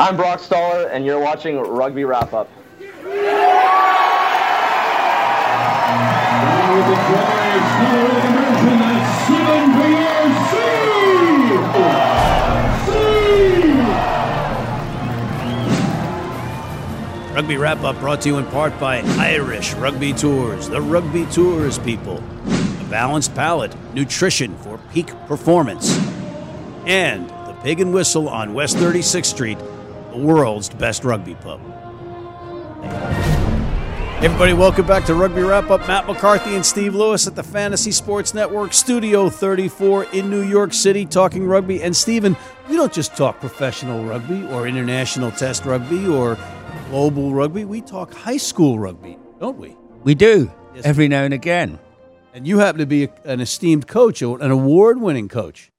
I'm Brock Stoller, and you're watching Rugby Wrap Up. Rugby Wrap Up brought to you in part by Irish Rugby Tours, the Rugby Tours people. A balanced palate, nutrition for peak performance. And the Pig and Whistle on West 36th Street, the world's best rugby pub. Everybody, welcome back to Rugby Wrap Up. Matt McCarthy and Steve Lewis at the Fantasy Sports Network, Studio 34 in New York City, talking rugby. And Steven, we don't just talk professional rugby or international test rugby or global rugby. We talk high school rugby, don't we? We do Yes. every now and again. And you happen to be an esteemed coach, an award winning coach.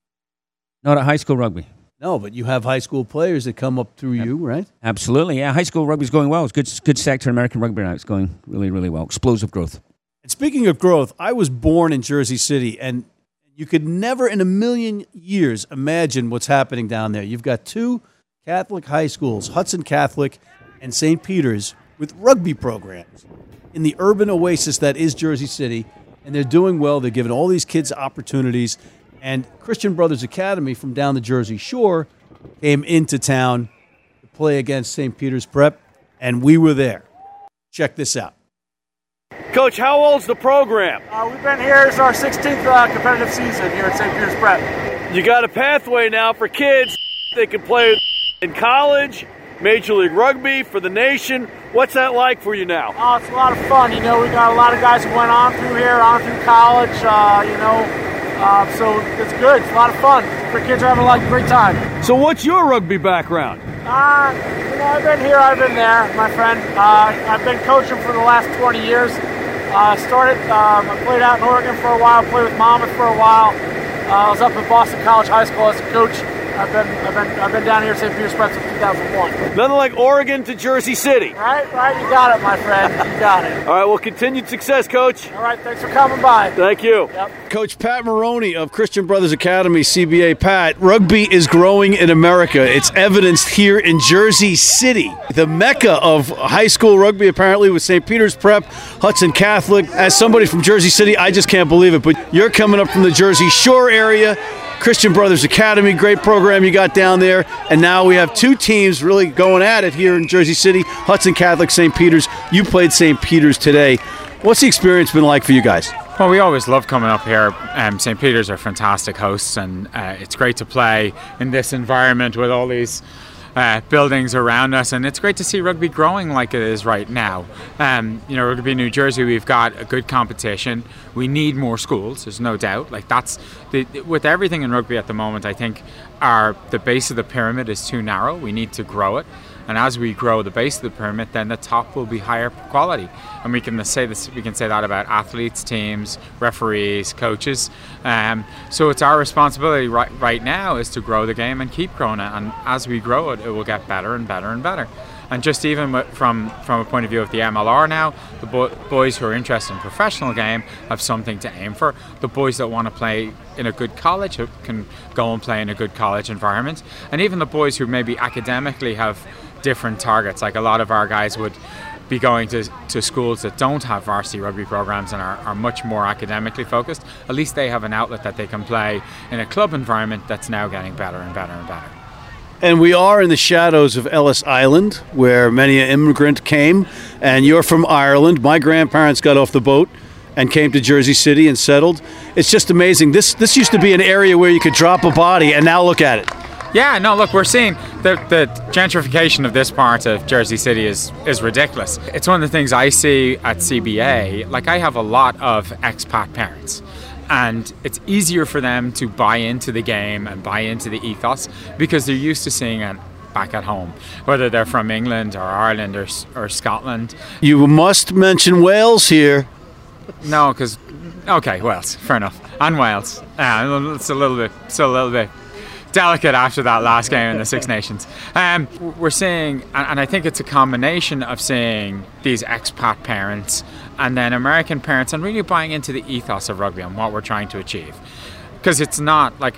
Not at high school rugby. No, but you have high school players that come up through you, right? Absolutely, yeah. High school rugby's going well. It's good, good sector in American rugby now. It's going really, really well. Explosive growth. And speaking of growth, I was born in Jersey City, and you could never in a million years imagine what's happening down there. You've got two Catholic high schools, Hudson Catholic and St. Peter's, with rugby programs in the urban oasis that is Jersey City, and they're doing well. They're giving all these kids opportunities. And Christian Brothers Academy from down the Jersey Shore came into town to play against St. Peter's Prep, and we were there. Check this out. Coach, how old's the program? Uh, we've been here. It's our 16th uh, competitive season here at St. Peter's Prep. You got a pathway now for kids. They can play in college, Major League Rugby, for the nation. What's that like for you now? Uh, it's a lot of fun. You know, we got a lot of guys who went on through here, on through college. Uh, you know, uh, so it's good. It's a lot of fun. The kids are having a lot great time. So, what's your rugby background? Uh, you know, I've been here, I've been there, my friend. Uh, I've been coaching for the last 20 years. Uh, started, um, I played out in Oregon for a while, played with Monmouth for a while. Uh, I was up at Boston College High School as a coach. I've been, I've been, I've been down here at St. Peter's Prep since 2001. Nothing like Oregon to Jersey City. Right, right, you got it, my friend. You got it. All right, well, continued success, Coach. All right, thanks for coming by. Thank you. Yep. Coach Pat Maroney of Christian Brothers Academy, CBA. Pat, rugby is growing in America. It's evidenced here in Jersey City, the mecca of high school rugby, apparently, with St. Peter's Prep, Hudson Catholic. As somebody from Jersey City, I just can't believe it. But you're coming up from the Jersey Shore area. Christian Brothers Academy, great program you got down there. And now we have two teams really going at it here in Jersey City Hudson Catholic, St. Peter's. You played St. Peter's today. What's the experience been like for you guys? Well, we always love coming up here. Um, St. Peter's are fantastic hosts, and uh, it's great to play in this environment with all these uh, buildings around us. And it's great to see rugby growing like it is right now. Um, you know, Rugby New Jersey, we've got a good competition. We need more schools. There's no doubt. Like that's the, with everything in rugby at the moment. I think our the base of the pyramid is too narrow. We need to grow it. And as we grow the base of the pyramid, then the top will be higher quality. And we can say this. We can say that about athletes, teams, referees, coaches. Um, so it's our responsibility right right now is to grow the game and keep growing it. And as we grow it, it will get better and better and better. And just even from from a point of view of the MLR now, the bo- boys who are interested in professional game have something to aim for. The boys that want to play in a good college can go and play in a good college environment, and even the boys who maybe academically have different targets. Like a lot of our guys would be going to, to schools that don't have varsity rugby programs and are, are much more academically focused. At least they have an outlet that they can play in a club environment that's now getting better and better and better. And we are in the shadows of Ellis Island, where many an immigrant came. And you're from Ireland. My grandparents got off the boat and came to Jersey City and settled. It's just amazing. This this used to be an area where you could drop a body, and now look at it. Yeah, no, look, we're seeing the, the gentrification of this part of Jersey City is, is ridiculous. It's one of the things I see at CBA. Like, I have a lot of expat parents, and it's easier for them to buy into the game and buy into the ethos because they're used to seeing it back at home, whether they're from England or Ireland or, or Scotland. You must mention Wales here. No, because okay, Wales, fair enough, and Wales. Uh, it's a little bit, still a little bit delicate after that last game in the Six Nations. Um, we're seeing, and, I think it's a combination of seeing these expat parents and then American parents, and really buying into the ethos of rugby and what we're trying to achieve. Because it's not like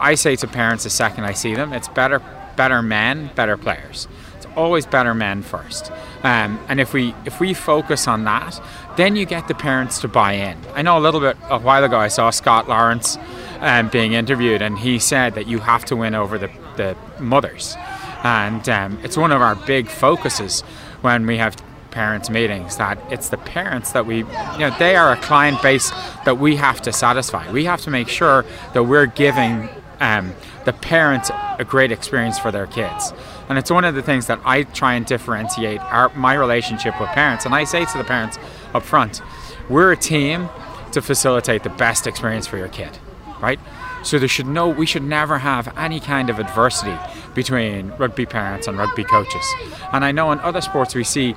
I say to parents the second I see them, it's better better men, better players. It's always better men first. Um, and if we if we focus on that, then you get the parents to buy in. I know a little bit a while ago I saw Scott Lawrence um, being interviewed, and he said that you have to win over the, the mothers, and um, it's one of our big focuses when we have parents meetings that it's the parents that we you know they are a client base that we have to satisfy. We have to make sure that we're giving um, the parents a great experience for their kids. And it's one of the things that I try and differentiate our, my relationship with parents. And I say to the parents up front we're a team to facilitate the best experience for your kid right so there should no we should never have any kind of adversity between rugby parents and rugby coaches and I know in other sports we see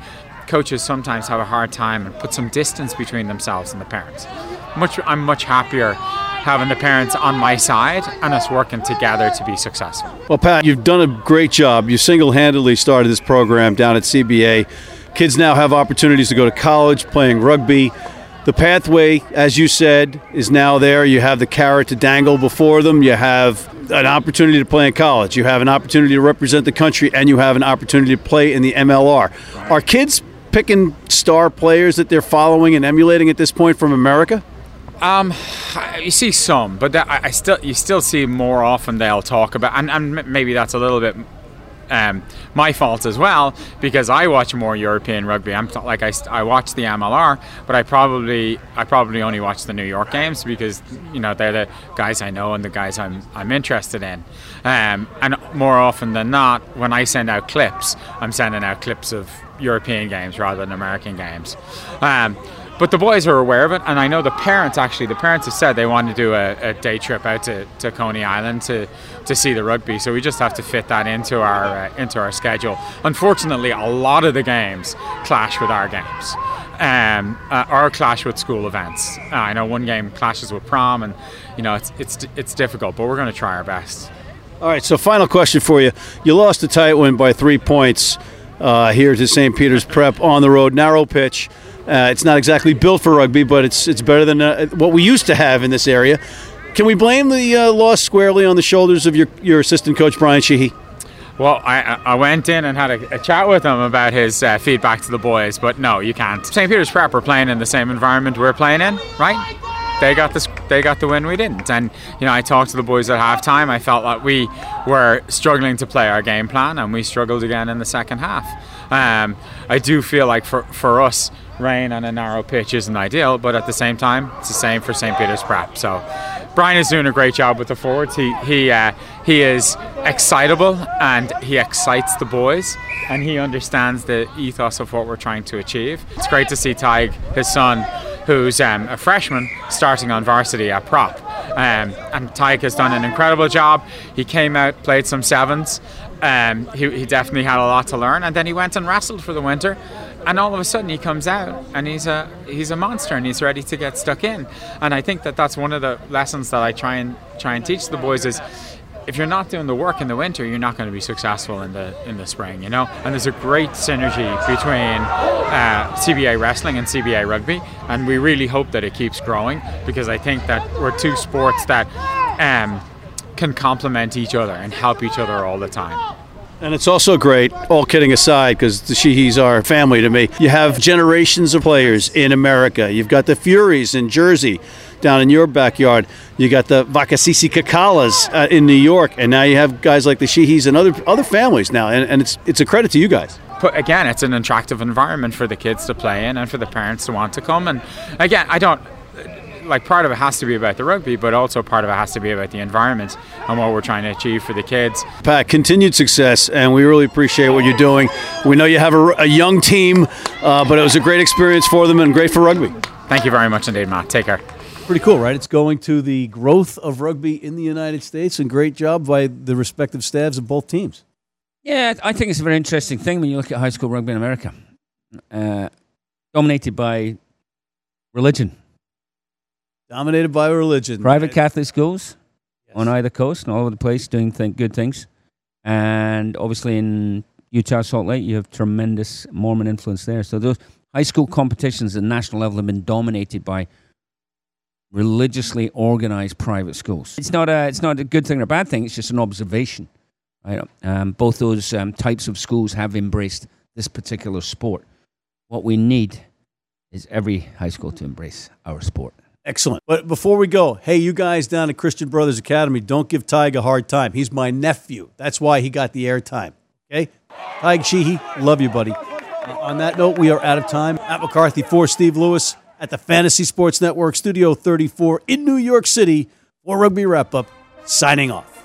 coaches sometimes have a hard time and put some distance between themselves and the parents. Much, I'm much happier having the parents on my side and us working together to be successful. Well, Pat, you've done a great job. You single handedly started this program down at CBA. Kids now have opportunities to go to college playing rugby. The pathway, as you said, is now there. You have the carrot to dangle before them. You have an opportunity to play in college. You have an opportunity to represent the country, and you have an opportunity to play in the MLR. Are kids picking star players that they're following and emulating at this point from America? Um, you see some, but that, I, I, still you still see more often they'll talk about, and, and maybe that's a little bit um, my fault as well because I watch more European rugby. I'm like I, I watch the MLR, but I probably I probably only watch the New York games because you know they're the guys I know and the guys I'm I'm interested in. Um, and more often than not, when I send out clips, I'm sending out clips of European games rather than American games. Um, but the boys are aware of it, and I know the parents actually. The parents have said they want to do a, a day trip out to, to Coney Island to, to see the rugby. So we just have to fit that into our uh, into our schedule. Unfortunately, a lot of the games clash with our games, um, uh, or clash with school events. Uh, I know one game clashes with prom, and you know it's it's it's difficult, but we're going to try our best. All right. So final question for you: You lost a tight one by three points uh, here to St. Peter's Prep on the road, narrow pitch. Uh, it's not exactly built for rugby, but it's it's better than uh, what we used to have in this area. Can we blame the uh, loss squarely on the shoulders of your, your assistant coach Brian Sheehy? Well, I, I went in and had a, a chat with him about his uh, feedback to the boys, but no, you can't. St. Peter's Prep are playing in the same environment we're playing in, right? They got this. They got the win. We didn't. And you know, I talked to the boys at halftime. I felt like we were struggling to play our game plan, and we struggled again in the second half. Um, I do feel like for for us, rain on a narrow pitch isn't ideal, but at the same time, it's the same for St. Peter's Prep. So Brian is doing a great job with the forwards. He he uh, he is excitable and he excites the boys, and he understands the ethos of what we're trying to achieve. It's great to see Tig, his son, who's um, a freshman, starting on varsity at prop. Um, and Tig has done an incredible job. He came out, played some sevens. Um, he, he definitely had a lot to learn, and then he went and wrestled for the winter and all of a sudden he comes out and he's a he's a monster and he's ready to get stuck in. And i think that that's one of the lessons that i try and try and teach the boys is if you're not doing the work in the winter you're not going to be successful in the in the spring you know? And there's a great synergy between uh, cba wrestling and cba rugby. And we really hope that it keeps growing because i think that we're two sports that um, can complement each other and help each other all the time and it's also great, all kidding aside, because the Sheehys are family to me. You have generations of players in America. You've got the Furies in Jersey, down in your backyard. You got the Vakasisi Kekalas uh, in New York, and now you have guys like the Sheehys and other other families now, and, and it's it's a credit to you guys. But again, it's an attractive environment for the kids to play in and for the parents to want to come. And again, I don't like part of it has to be about the rugby, but also part of it has to be about the environment and what we're trying to achieve for the kids. Pat, continued success, and we really appreciate what you're doing. We know you have a, a young team, uh, but it was a great experience for them and great for rugby. Thank you very much indeed, Matt. Take care. Pretty cool, right? It's going to the growth of rugby in the United States, and great job by the respective staffs of both teams. Yeah, I think it's a very interesting thing when you look at high school rugby in America. Uh, dominated by religion Dominated by religion. Private Catholic schools yes. on either coast and all over the place doing th- good things. And obviously in Utah, Salt Lake, you have tremendous Mormon influence there. So those high school competitions at national level have been dominated by religiously organized private schools. It's not a, it's not a good thing or a bad thing. It's just an observation. Right? Um, both those um, types of schools have embraced this particular sport. What we need is every high school to embrace our sport. Excellent. But before we go, hey, you guys down at Christian Brothers Academy, don't give Tig a hard time. He's my nephew. That's why he got the airtime. Okay? Tig Sheehy, love you, buddy. Uh, on that note, we are out of time. Matt McCarthy for Steve Lewis at the Fantasy Sports Network, Studio 34 in New York City for Rugby Wrap Up, signing off.